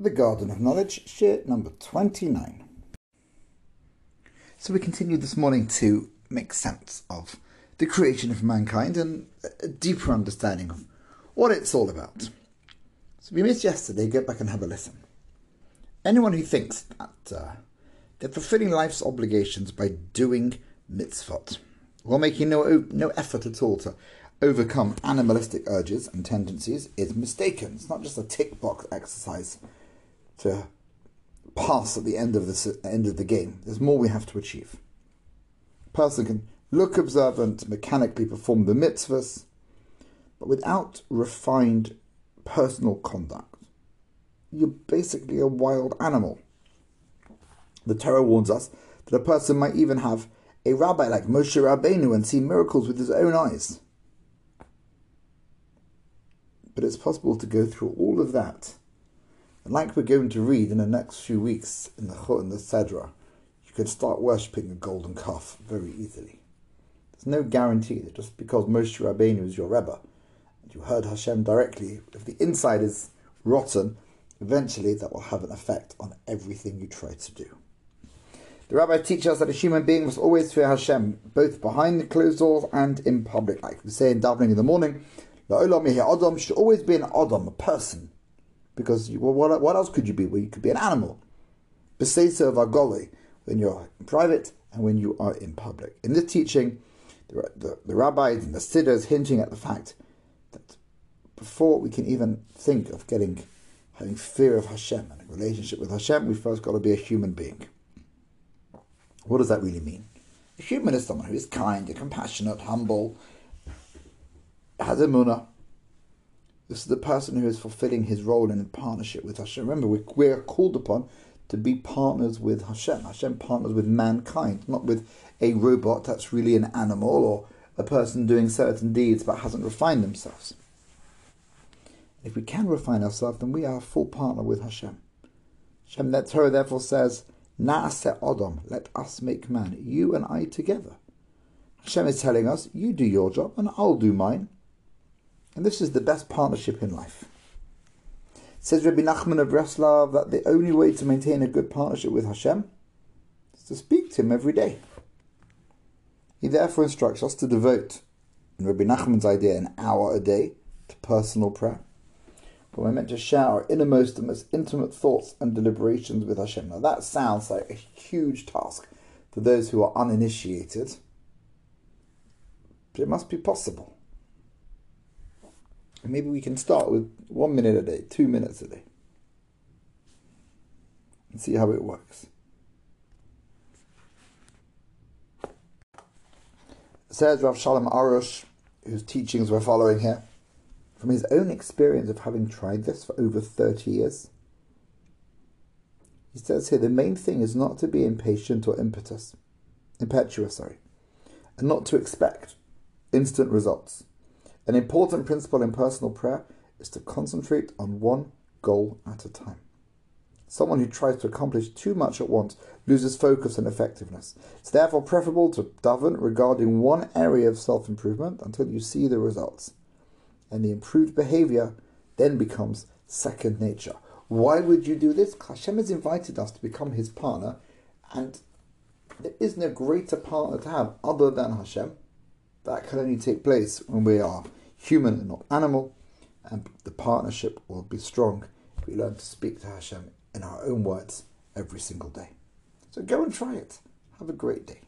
The Garden of Knowledge, share number 29. So we continue this morning to make sense of the creation of mankind and a deeper understanding of what it's all about. So we missed yesterday, go back and have a listen. Anyone who thinks that uh, they're fulfilling life's obligations by doing mitzvot, while making no, no effort at all to overcome animalistic urges and tendencies, is mistaken. It's not just a tick box exercise to pass at the end of the end of the game. There's more we have to achieve. A person can look observant, mechanically perform the mitzvahs, but without refined personal conduct, you're basically a wild animal. The Torah warns us that a person might even have a rabbi like Moshe Rabbeinu and see miracles with his own eyes. But it's possible to go through all of that and like we're going to read in the next few weeks in the Chut and the Sedra, you can start worshipping a golden calf very easily. There's no guarantee that just because Moshe Rabbeinu is your Rebbe, and you heard Hashem directly, if the inside is rotten, eventually that will have an effect on everything you try to do. The rabbi teaches us that a human being must always fear Hashem, both behind the closed doors and in public. Like we say in davening in the morning, the Adam should always be an Adam, a person, because you, well, what, what else could you be? Well, you could be an animal. B'seser uv'galui, when you're private and when you are in public. In this teaching, the, the, the rabbis and the siddhas hinting at the fact that before we can even think of getting having fear of Hashem and a relationship with Hashem, we've first got to be a human being. What does that really mean? A human is someone who is kind compassionate, humble, has emunah, this is the person who is fulfilling his role in partnership with Hashem. Remember, we, we are called upon to be partners with Hashem. Hashem partners with mankind, not with a robot that's really an animal or a person doing certain deeds but hasn't refined themselves. If we can refine ourselves, then we are a full partner with Hashem. Hashem, that Torah therefore says, Na'aseh Adam, let us make man, you and I together. Hashem is telling us, you do your job and I'll do mine. And this is the best partnership in life. Says Rabbi Nachman of Breslov that the only way to maintain a good partnership with Hashem is to speak to Him every day. He therefore instructs us to devote, in Rabbi Nachman's idea, an hour a day to personal prayer. But we're meant to share our innermost and most intimate thoughts and deliberations with Hashem. Now that sounds like a huge task for those who are uninitiated, but it must be possible. Maybe we can start with one minute a day, two minutes a day, and see how it works. Says Rav Shalom Arush, whose teachings we're following here, from his own experience of having tried this for over 30 years. He says here the main thing is not to be impatient or impetus, impetuous, sorry, and not to expect instant results. An important principle in personal prayer is to concentrate on one goal at a time. Someone who tries to accomplish too much at once loses focus and effectiveness. It's therefore preferable to daven regarding one area of self improvement until you see the results. And the improved behavior then becomes second nature. Why would you do this? Hashem has invited us to become his partner, and there is no greater partner to have other than Hashem. That can only take place when we are human and not animal, and the partnership will be strong if we learn to speak to Hashem in our own words every single day. So go and try it. Have a great day.